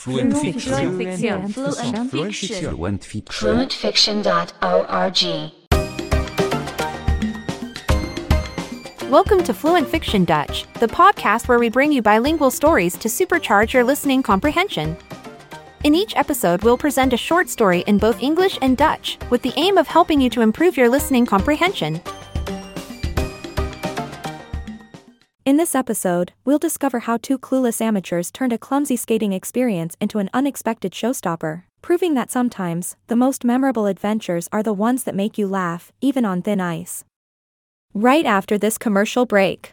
Fluent Fiction. Fluent Fiction. Fluent Fiction. Fluent Fiction. fluentfiction.org. Welcome to Fluent Fiction Dutch, the podcast where we bring you bilingual stories to supercharge your listening comprehension. In each episode, we'll present a short story in both English and Dutch, with the aim of helping you to improve your listening comprehension. In this episode, we'll discover how two clueless amateurs turned a clumsy skating experience into an unexpected showstopper, proving that sometimes, the most memorable adventures are the ones that make you laugh, even on thin ice. Right after this commercial break.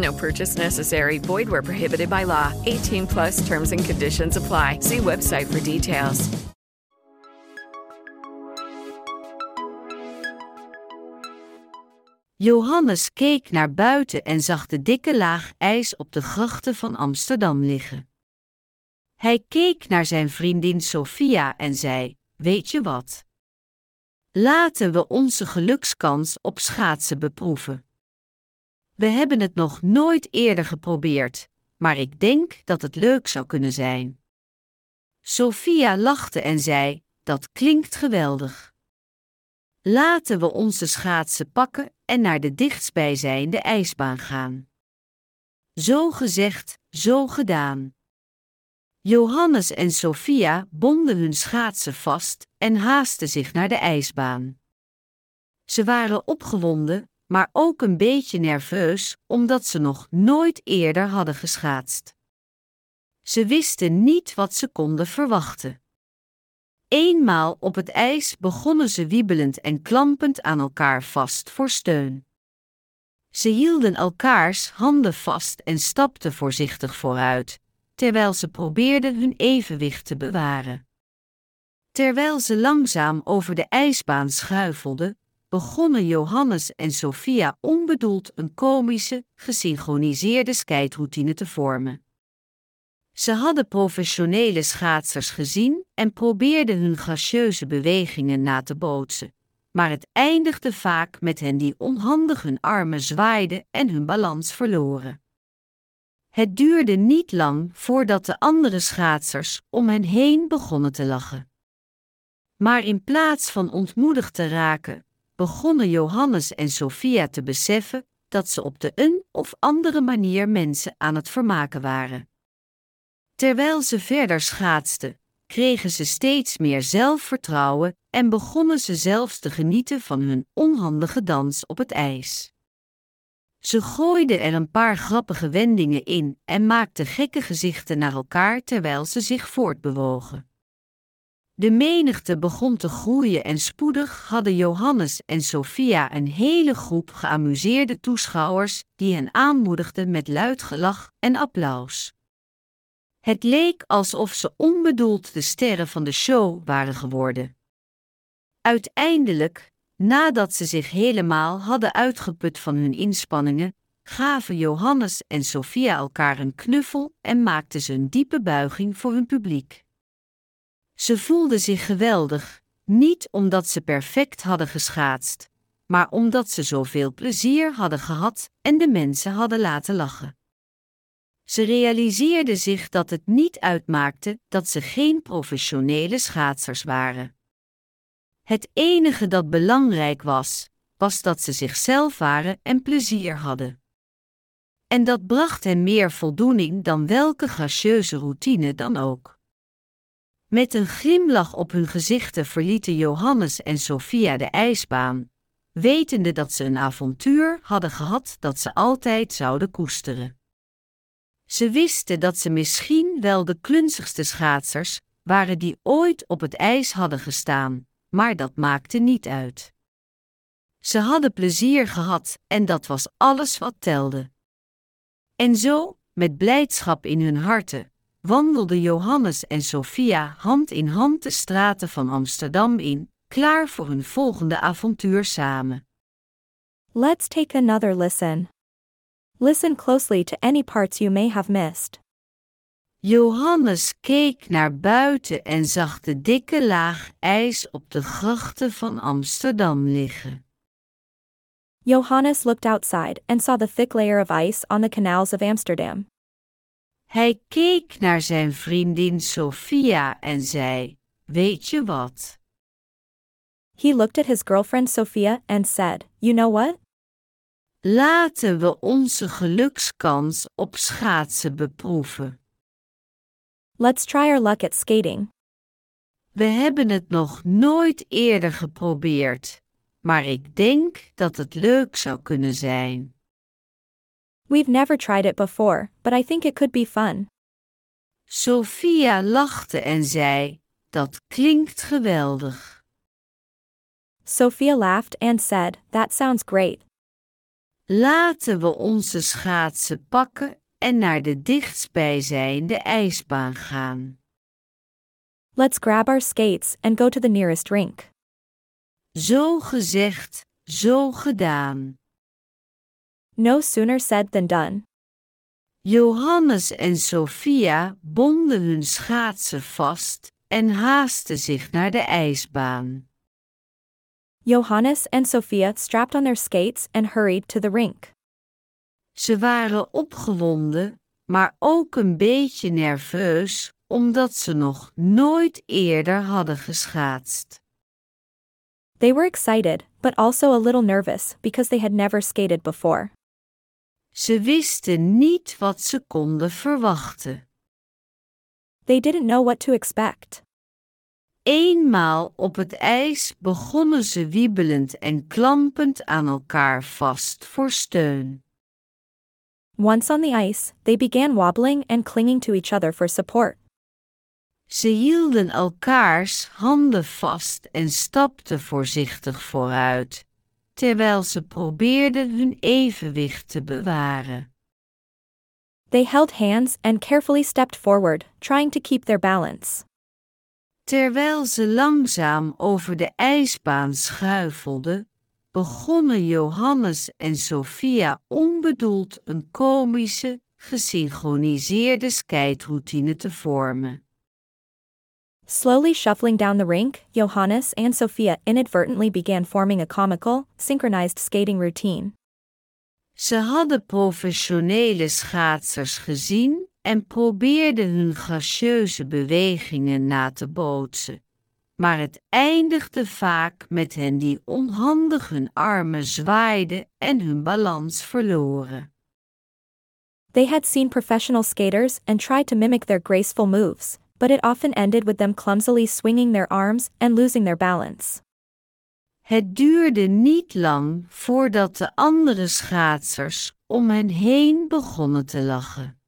No purchase necessary. Void where prohibited by law. 18 plus terms and conditions apply. See website for details. Johannes keek naar buiten en zag de dikke laag ijs op de grachten van Amsterdam liggen. Hij keek naar zijn vriendin Sophia en zei: Weet je wat? Laten we onze gelukskans op schaatsen beproeven. We hebben het nog nooit eerder geprobeerd, maar ik denk dat het leuk zou kunnen zijn. Sophia lachte en zei: Dat klinkt geweldig. Laten we onze schaatsen pakken en naar de dichtstbijzijnde ijsbaan gaan. Zo gezegd, zo gedaan. Johannes en Sophia bonden hun schaatsen vast en haasten zich naar de ijsbaan. Ze waren opgewonden, maar ook een beetje nerveus omdat ze nog nooit eerder hadden geschaatst. Ze wisten niet wat ze konden verwachten. Eenmaal op het ijs begonnen ze wiebelend en klampend aan elkaar vast voor steun. Ze hielden elkaars handen vast en stapten voorzichtig vooruit, terwijl ze probeerden hun evenwicht te bewaren. Terwijl ze langzaam over de ijsbaan schuifelden, begonnen Johannes en Sophia onbedoeld een komische, gesynchroniseerde skijtroutine te vormen. Ze hadden professionele schaatsers gezien en probeerden hun gracieuze bewegingen na te bootsen, maar het eindigde vaak met hen die onhandig hun armen zwaaiden en hun balans verloren. Het duurde niet lang voordat de andere schaatsers om hen heen begonnen te lachen. Maar in plaats van ontmoedigd te raken, begonnen Johannes en Sophia te beseffen dat ze op de een of andere manier mensen aan het vermaken waren. Terwijl ze verder schaatsten, kregen ze steeds meer zelfvertrouwen en begonnen ze zelfs te genieten van hun onhandige dans op het ijs. Ze gooiden er een paar grappige wendingen in en maakten gekke gezichten naar elkaar terwijl ze zich voortbewogen. De menigte begon te groeien en spoedig hadden Johannes en Sophia een hele groep geamuseerde toeschouwers die hen aanmoedigden met luid gelach en applaus. Het leek alsof ze onbedoeld de sterren van de show waren geworden. Uiteindelijk, nadat ze zich helemaal hadden uitgeput van hun inspanningen, gaven Johannes en Sophia elkaar een knuffel en maakten ze een diepe buiging voor hun publiek. Ze voelden zich geweldig, niet omdat ze perfect hadden geschaatst, maar omdat ze zoveel plezier hadden gehad en de mensen hadden laten lachen. Ze realiseerden zich dat het niet uitmaakte dat ze geen professionele schaatsers waren. Het enige dat belangrijk was, was dat ze zichzelf waren en plezier hadden. En dat bracht hen meer voldoening dan welke gracieuze routine dan ook. Met een glimlach op hun gezichten verlieten Johannes en Sophia de ijsbaan, wetende dat ze een avontuur hadden gehad dat ze altijd zouden koesteren. Ze wisten dat ze misschien wel de klunzigste schaatsers waren die ooit op het ijs hadden gestaan, maar dat maakte niet uit. Ze hadden plezier gehad en dat was alles wat telde. En zo, met blijdschap in hun harten, wandelden Johannes en Sophia hand in hand de straten van Amsterdam in, klaar voor hun volgende avontuur samen. Let's take another listen. Listen closely to any parts you may have missed. Johannes keek naar buiten en zag de dikke laag ijs op de grachten van Amsterdam liggen. Johannes looked outside and saw the thick layer of ice on the canals of Amsterdam. Hij keek naar zijn vriendin Sophia en zei: Weet je wat? He looked at his girlfriend Sophia and said, You know what? Laten we onze gelukskans op schaatsen beproeven. Let's try our luck at skating. We hebben het nog nooit eerder geprobeerd, maar ik denk dat het leuk zou kunnen zijn. We've never tried it before, but I think it could be fun. Sophia lachte en zei: Dat klinkt geweldig. Sophia laughed and said, That sounds great. Laten we onze schaatsen pakken en naar de dichtstbijzijnde ijsbaan gaan. Let's grab our skates and go to the nearest rink. Zo gezegd, zo gedaan. No sooner said than done. Johannes en Sophia bonden hun schaatsen vast en haasten zich naar de ijsbaan. Johannes and Sophia strapped on their skates and hurried to the rink. Ze waren opgewonden, maar ook een beetje nerveus, omdat ze nog nooit eerder hadden geschaatst. They were excited, but also a little nervous because they had never skated before. Ze wisten niet wat ze konden verwachten. They didn't know what to expect. Eenmaal op het ijs begonnen ze wiebelend en klampend aan elkaar vast voor steun. Once on the ice, they began wobbling and clinging to each other for support. Ze hielden elkaars handen vast en stapten voorzichtig vooruit, terwijl ze probeerden hun evenwicht te bewaren. They held hands and carefully stepped forward, trying to keep their balance. Terwijl ze langzaam over de ijsbaan schuifelden, begonnen Johannes en Sophia onbedoeld een komische, gesynchroniseerde skijtroutine te vormen. Slowly shuffling down the rink, Johannes and Sophia inadvertently began forming a comical, synchronized skating routine. Ze hadden professionele schaatsers gezien en probeerden hun gracieuze bewegingen na te bootsen. Maar het eindigde vaak met hen die onhandig hun armen zwaaiden en hun balans verloren. They had seen professional skaters and tried to mimic their graceful moves, but it often ended with them clumsily swinging their arms and losing their balance. Het duurde niet lang voordat de andere schaatsers om hen heen begonnen te lachen.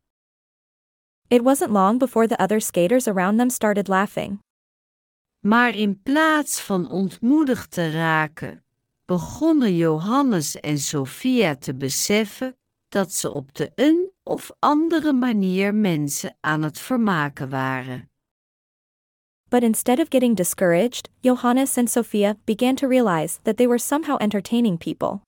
It wasn't long before the other skaters around them started laughing. Maar in plaats van ontmoedigd te raken, begonnen Johannes en Sophia te beseffen dat ze op de een of andere manier mensen aan het vermaken waren. But instead of getting discouraged, Johannes and Sophia began to realize that they were somehow entertaining people.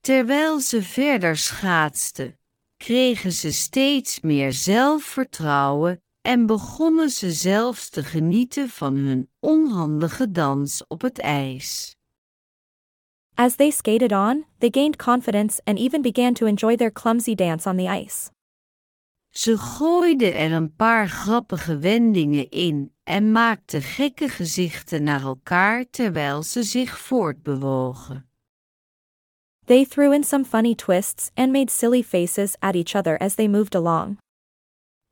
Terwijl ze verder schaatsten, kregen ze steeds meer zelfvertrouwen en begonnen ze zelfs te genieten van hun onhandige dans op het ijs. As they skated on, they gained confidence and even began to enjoy their clumsy dance on the ice. Ze gooiden er een paar grappige wendingen in en maakten gekke gezichten naar elkaar terwijl ze zich voortbewogen. They threw in some funny twists and made silly faces at each other as they moved along.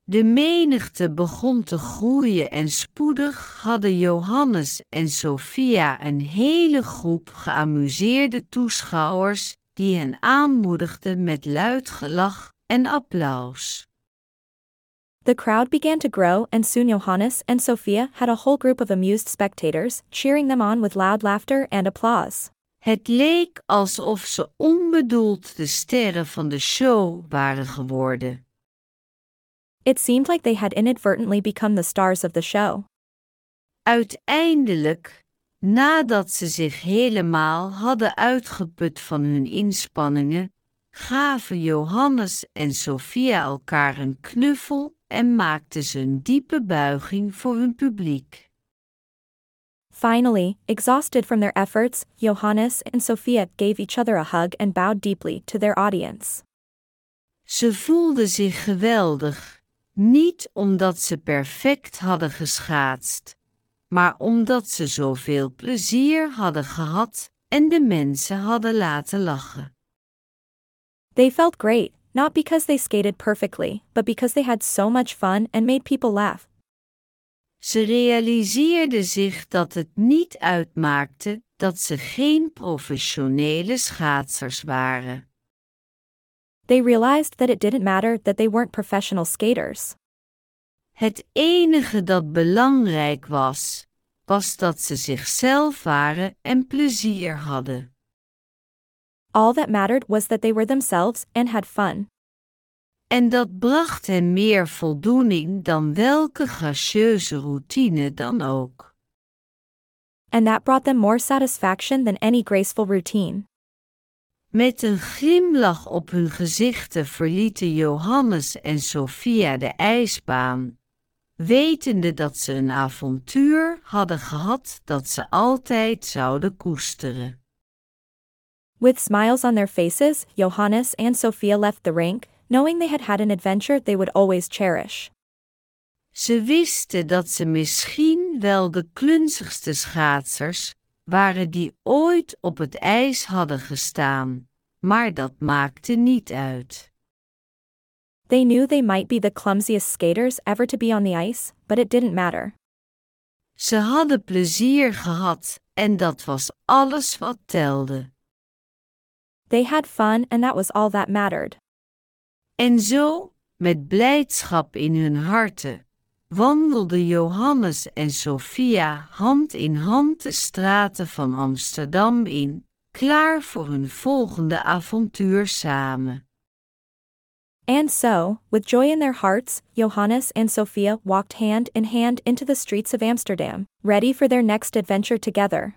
De menigte begon te groeien en spoedig hadden Johannes en Sophia een hele groep geamuseerde toeschouwers die hen aanmoedigden met luid gelach en applaus. The crowd began to grow, and soon Johannes and Sophia had a whole group of amused spectators, cheering them on with loud laughter and applause. Het leek alsof ze onbedoeld de sterren van de show waren geworden. It seemed like they had inadvertently become the stars of the show. Uiteindelijk, nadat ze zich helemaal hadden uitgeput van hun inspanningen, gaven Johannes en Sophia elkaar een knuffel en maakten ze een diepe buiging voor hun publiek. Finally, exhausted from their efforts, Johannes and Sophia gave each other a hug and bowed deeply to their audience. Ze voelden zich geweldig, niet omdat ze perfect hadden geschaatst, maar omdat ze zoveel plezier hadden gehad en de mensen hadden laten lachen. They felt great, not because they skated perfectly, but because they had so much fun and made people laugh. Ze realiseerden zich dat het niet uitmaakte dat ze geen professionele schaatsers waren. They realized that it didn't matter that they weren't professional skaters. Het enige dat belangrijk was, was dat ze zichzelf waren en plezier hadden. All that mattered was that they were themselves and had fun. En dat bracht hen meer voldoening dan welke gracieuze routine dan ook. And that brought them more satisfaction than any graceful routine. Met een glimlach op hun gezichten verlieten Johannes en Sophia de ijsbaan, wetende dat ze een avontuur hadden gehad dat ze altijd zouden koesteren. With smiles on their faces, Johannes and Sophia left the rink, knowing they had had an adventure they would always cherish. Ze wisten dat ze misschien wel de klunzigste schaatsers waren die ooit op het ijs hadden gestaan, maar dat maakte niet uit. They knew they might be the clumsiest skaters ever to be on the ice, but it didn't matter. Ze hadden plezier gehad en dat was alles wat telde. They had fun, and that was all that mattered. En zo, met blijdschap in hun harten, wandelden Johannes en Sophia hand in hand de straten van Amsterdam in, klaar voor hun volgende avontuur samen. And so, with joy in their hearts, Johannes and Sophia walked hand in hand into the streets of Amsterdam, ready for their next adventure together.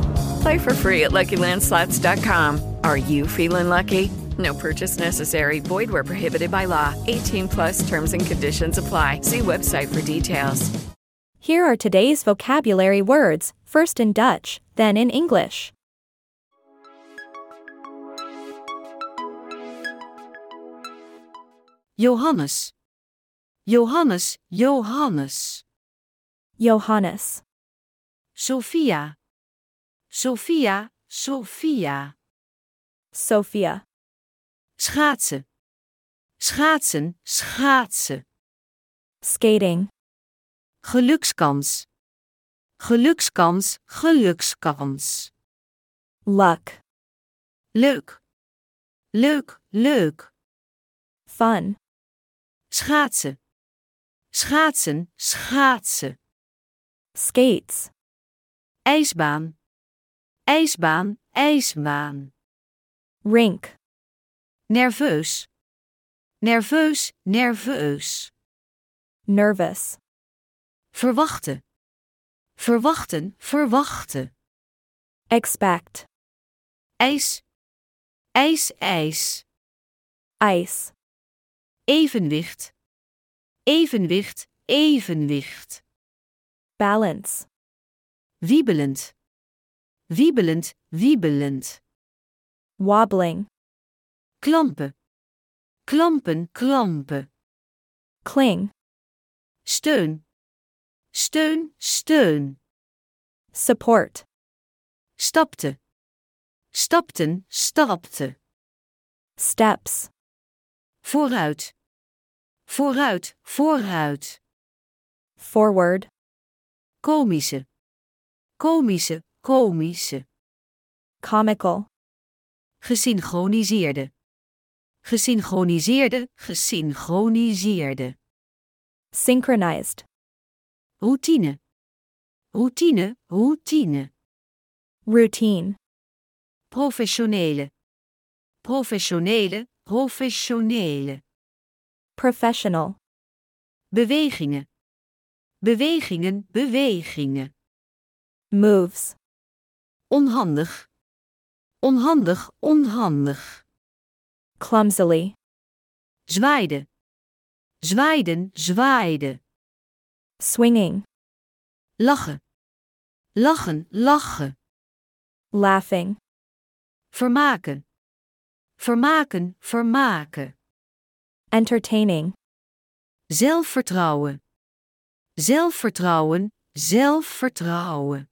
Play for free at LuckyLandSlots.com. Are you feeling lucky? No purchase necessary. Void where prohibited by law. 18 plus terms and conditions apply. See website for details. Here are today's vocabulary words, first in Dutch, then in English. Johannes. Johannes, Johannes. Johannes. Sophia. Sophia, Sophia. Sophia. Schaatsen. Schaatsen, schaatsen. Skating. Gelukskans. Gelukskans, gelukskans. Luck. Leuk. Leuk, leuk. Fun. Schaatsen. Schaatsen, schaatsen. Skates. ijsbaan, ijsbaan, ijsbaan. Rink. Nerveus, nerveus, nerveus. Nervous. Verwachten, verwachten, verwachten. Expect. ijs, ijs, ijs. Ice. Evenwicht, evenwicht, evenwicht. Balance. Wiebelend, wiebelend, wiebelend. Wobbling. Klampen, klampen, klampen. Cling. Steun, steun, steun. Support. Stapte, stapten, stapte. Steps. Vooruit, vooruit, vooruit. Forward. Komische, komische, komische. Comical. Gesynchroniseerde, gesynchroniseerde, gesynchroniseerde. Synchronized. Routine, routine, routine. Routine. Professionele, professionele, professionele. Professional. Bewegingen, bewegingen, bewegingen. Moves. Onhandig, onhandig, onhandig. Clumsily. Zwaaide, zwaaiden, zwaaide. Swinging. Lachen, lachen, lachen. Laughing. Vermaken, vermaken, vermaken. Entertaining. Zelfvertrouwen, zelfvertrouwen, zelfvertrouwen.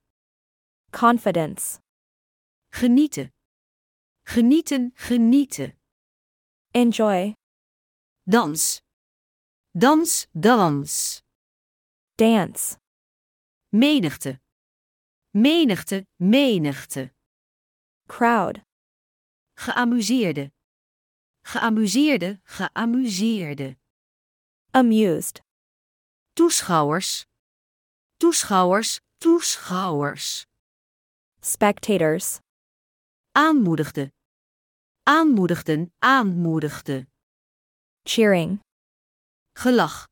Confidence. Genieten, genieten, genieten. Enjoy. Dans, dans, dans. Dance. Menigte, menigte, menigte. Crowd. Geamuseerde, geamuseerde, geamuseerde. Amused. Toeschouwers, toeschouwers, toeschouwers. Spectators. Aanmoedigde, aanmoedigden, aanmoedigde. Cheering. Gelach,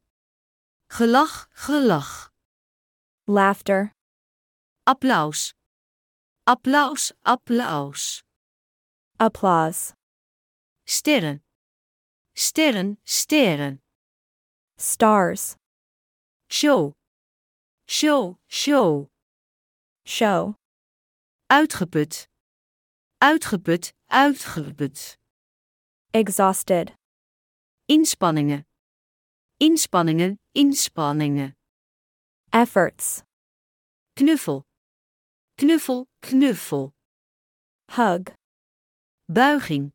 gelach, gelach. Laughter. Applaus, applaus, applaus. Applause. Sterren, sterren, sterren. Stars. Show, show, show. Show. Uitgeput, uitgeput, uitgeput. Exhausted. Inspanningen, inspanningen, inspanningen. Efforts. Knuffel, knuffel, knuffel. Hug. Buiging,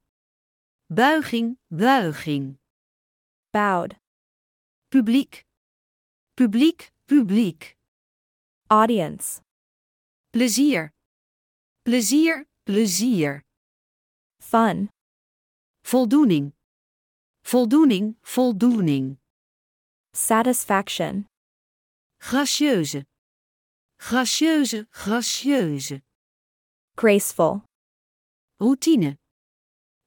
buiging, buiging. Bowed. Publiek, publiek, publiek. Audience. Plezier, plezier, plezier. Fun. Voldoening, voldoening, voldoening. Satisfaction. Gracieuze, gracieuze, gracieuze. Graceful. Routine,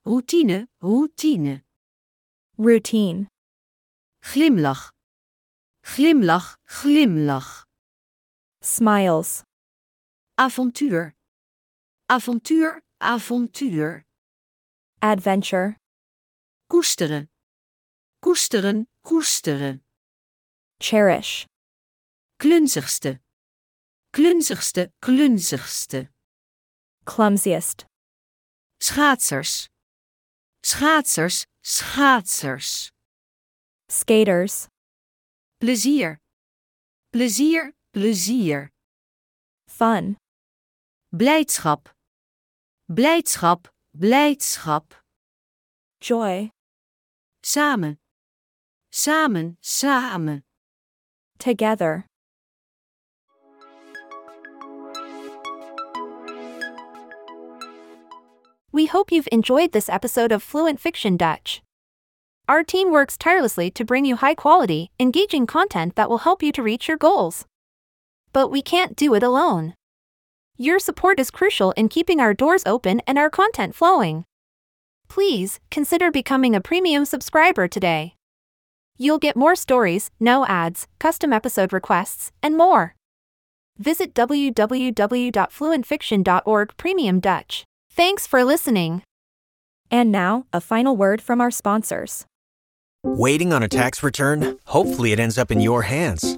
routine, routine. Routine. Glimlach, glimlach, glimlach. Smiles. Avontuur, avontuur, avontuur. Adventure. Koesteren, koesteren, koesteren. Cherish. Klunzigste, klunzigste, klunzigste. Clumsiest. Schaatsers, schaatsers, schaatsers. Skaters. Plezier, plezier, plezier. Fun. Blijdschap, blijdschap, blijdschap. Joy. Samen, samen, samen. Together. We hope you've enjoyed this episode of Fluent Fiction Dutch. Our team works tirelessly to bring you high quality, engaging content that will help you to reach your goals. But we can't do it alone. Your support is crucial in keeping our doors open and our content flowing. Please consider becoming a premium subscriber today. You'll get more stories, no ads, custom episode requests, and more. Visit www.fluentfiction.org Premium Dutch. Thanks for listening. And now, a final word from our sponsors. Waiting on a tax return? Hopefully, it ends up in your hands.